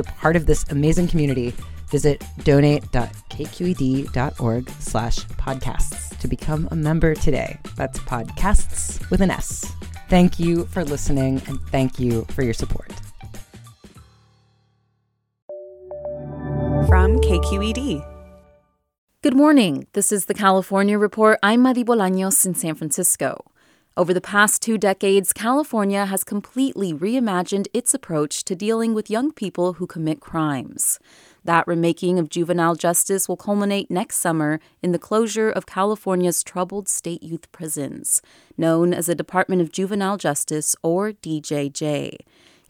a part of this amazing community, visit donate.kqed.org slash podcasts to become a member today. That's podcasts with an S. Thank you for listening and thank you for your support. From KQED. Good morning. This is the California Report. I'm Madi Bolaños in San Francisco. Over the past two decades, California has completely reimagined its approach to dealing with young people who commit crimes. That remaking of juvenile justice will culminate next summer in the closure of California's troubled state youth prisons, known as the Department of Juvenile Justice, or DJJ.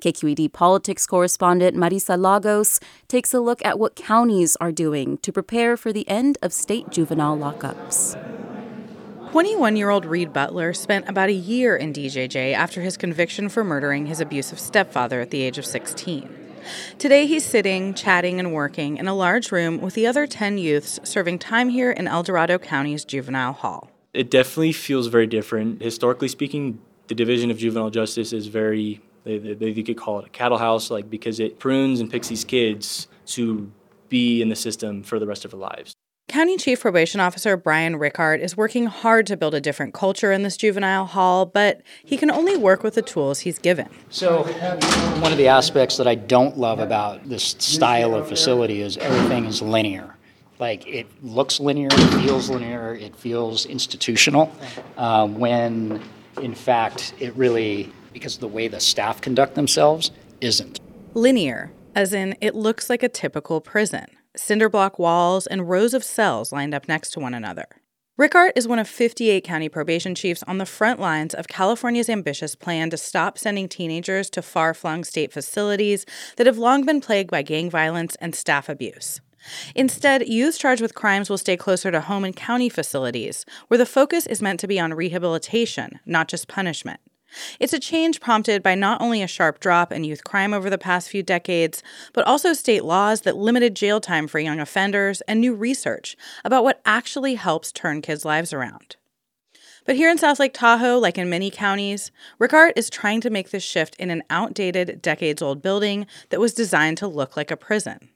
KQED politics correspondent Marisa Lagos takes a look at what counties are doing to prepare for the end of state juvenile lockups. 21 year old Reed Butler spent about a year in DJJ after his conviction for murdering his abusive stepfather at the age of 16. Today, he's sitting, chatting, and working in a large room with the other 10 youths serving time here in El Dorado County's juvenile hall. It definitely feels very different. Historically speaking, the Division of Juvenile Justice is very, they, they, they could call it a cattle house, like because it prunes and picks these kids to be in the system for the rest of their lives. County Chief Probation Officer Brian Richart is working hard to build a different culture in this juvenile hall, but he can only work with the tools he's given. So, one of the aspects that I don't love about this style of facility is everything is linear. Like it looks linear, it feels linear, it feels institutional, uh, when in fact it really, because of the way the staff conduct themselves, isn't. Linear, as in it looks like a typical prison cinder block walls, and rows of cells lined up next to one another. Richart is one of 58 county probation chiefs on the front lines of California's ambitious plan to stop sending teenagers to far flung state facilities that have long been plagued by gang violence and staff abuse. Instead, youth charged with crimes will stay closer to home and county facilities, where the focus is meant to be on rehabilitation, not just punishment. It's a change prompted by not only a sharp drop in youth crime over the past few decades, but also state laws that limited jail time for young offenders and new research about what actually helps turn kids' lives around. But here in South Lake Tahoe, like in many counties, Richart is trying to make this shift in an outdated, decades old building that was designed to look like a prison.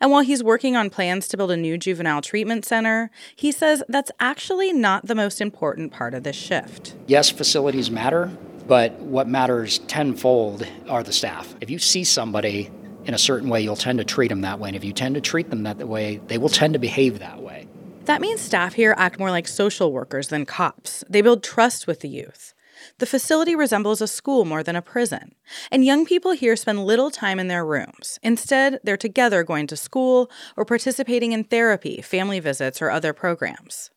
And while he's working on plans to build a new juvenile treatment center, he says that's actually not the most important part of this shift. Yes, facilities matter, but what matters tenfold are the staff. If you see somebody in a certain way, you'll tend to treat them that way. And if you tend to treat them that way, they will tend to behave that way. That means staff here act more like social workers than cops. They build trust with the youth. The facility resembles a school more than a prison, and young people here spend little time in their rooms. Instead, they're together going to school or participating in therapy, family visits, or other programs.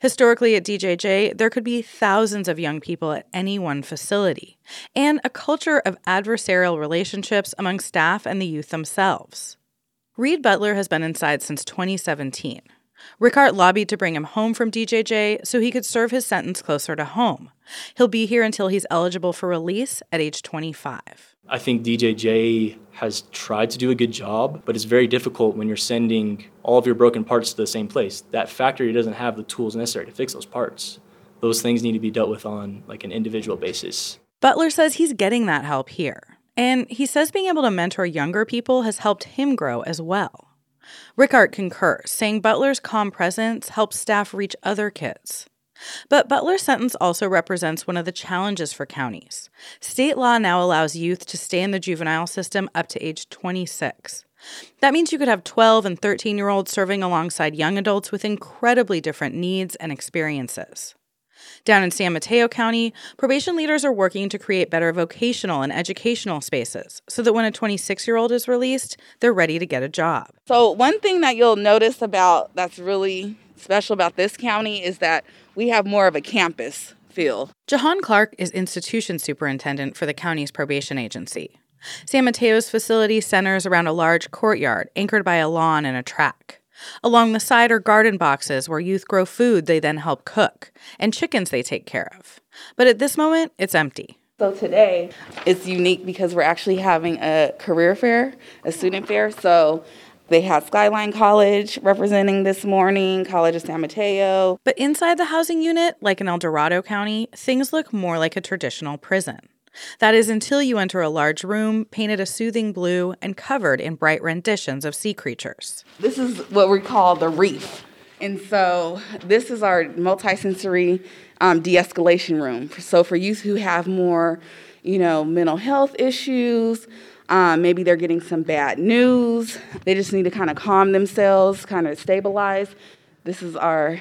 Historically, at DJJ, there could be thousands of young people at any one facility, and a culture of adversarial relationships among staff and the youth themselves. Reed Butler has been inside since 2017. Richart lobbied to bring him home from DJJ so he could serve his sentence closer to home. He'll be here until he's eligible for release at age 25. I think DJJ has tried to do a good job, but it's very difficult when you're sending all of your broken parts to the same place. That factory doesn't have the tools necessary to fix those parts. Those things need to be dealt with on like an individual basis. Butler says he's getting that help here. And he says being able to mentor younger people has helped him grow as well. Richart concurs, saying Butler's calm presence helps staff reach other kids. But Butler's sentence also represents one of the challenges for counties. State law now allows youth to stay in the juvenile system up to age 26. That means you could have 12 and 13 year olds serving alongside young adults with incredibly different needs and experiences. Down in San Mateo County, probation leaders are working to create better vocational and educational spaces so that when a 26 year old is released, they're ready to get a job. So, one thing that you'll notice about that's really special about this county is that we have more of a campus feel. Jahan Clark is institution superintendent for the county's probation agency. San Mateo's facility centers around a large courtyard anchored by a lawn and a track. Along the side are garden boxes where youth grow food they then help cook, and chickens they take care of. But at this moment, it's empty. So today, it's unique because we're actually having a career fair, a student fair. So they had Skyline College representing this morning, College of San Mateo. But inside the housing unit, like in El Dorado County, things look more like a traditional prison. That is until you enter a large room painted a soothing blue and covered in bright renditions of sea creatures. This is what we call the reef. And so this is our multisensory um, de-escalation room. So for youth who have more, you know, mental health issues, um, maybe they're getting some bad news. They just need to kind of calm themselves, kind of stabilize. This is our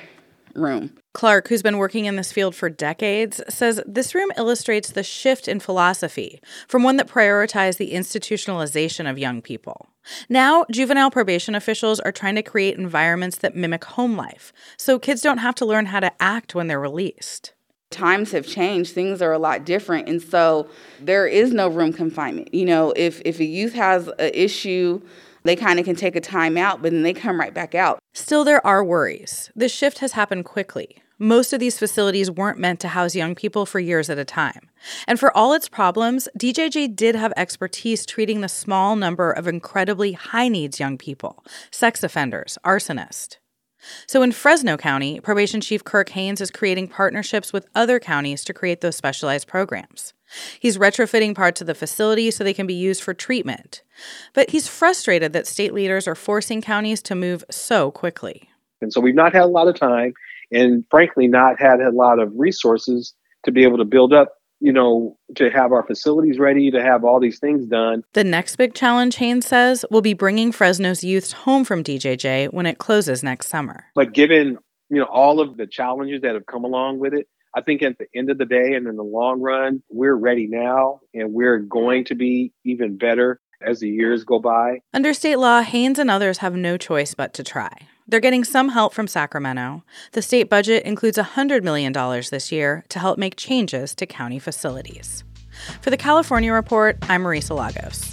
room. Clark, who's been working in this field for decades, says this room illustrates the shift in philosophy from one that prioritized the institutionalization of young people. Now, juvenile probation officials are trying to create environments that mimic home life, so kids don't have to learn how to act when they're released. Times have changed, things are a lot different, and so there is no room confinement. You know, if, if a youth has an issue, they kind of can take a time out, but then they come right back out. Still, there are worries. The shift has happened quickly. Most of these facilities weren't meant to house young people for years at a time. And for all its problems, DJJ did have expertise treating the small number of incredibly high needs young people sex offenders, arsonists. So in Fresno County, Probation Chief Kirk Haynes is creating partnerships with other counties to create those specialized programs. He's retrofitting parts of the facility so they can be used for treatment. But he's frustrated that state leaders are forcing counties to move so quickly. And so we've not had a lot of time and frankly not had a lot of resources to be able to build up you know, to have our facilities ready, to have all these things done. The next big challenge, Haynes says, will be bringing Fresno's youth home from DJJ when it closes next summer. But given, you know, all of the challenges that have come along with it, I think at the end of the day and in the long run, we're ready now and we're going to be even better as the years go by. Under state law, Haynes and others have no choice but to try. They're getting some help from Sacramento. The state budget includes $100 million this year to help make changes to county facilities. For the California Report, I'm Marisa Lagos.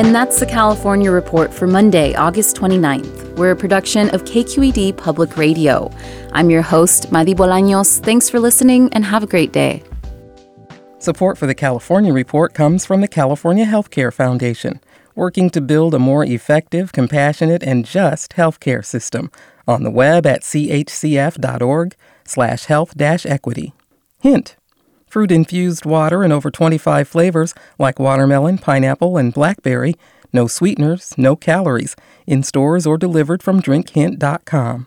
And that's the California Report for Monday, August 29th. We're a production of KQED Public Radio. I'm your host, Madi Bolaños. Thanks for listening and have a great day. Support for the California Report comes from the California Healthcare Foundation working to build a more effective, compassionate, and just healthcare system on the web at chcf.org slash health equity. Hint, fruit-infused water in over 25 flavors like watermelon, pineapple, and blackberry, no sweeteners, no calories, in stores or delivered from drinkhint.com.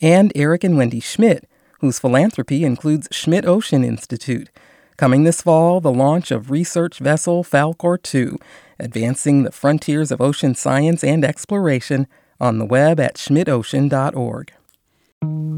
And Eric and Wendy Schmidt, whose philanthropy includes Schmidt Ocean Institute. Coming this fall, the launch of research vessel Falkor 2, advancing the frontiers of ocean science and exploration on the web at schmidtocean.org.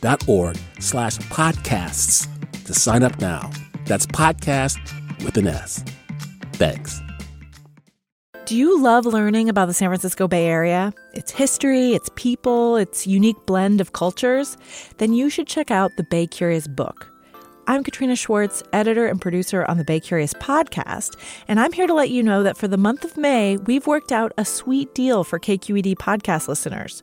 donate.kqed.org slash podcasts to sign up now. That's podcast with an S. Thanks. Do you love learning about the San Francisco Bay Area? Its history, its people, its unique blend of cultures? Then you should check out the Bay Curious book. I'm Katrina Schwartz, editor and producer on the Bay Curious podcast, and I'm here to let you know that for the month of May, we've worked out a sweet deal for KQED podcast listeners.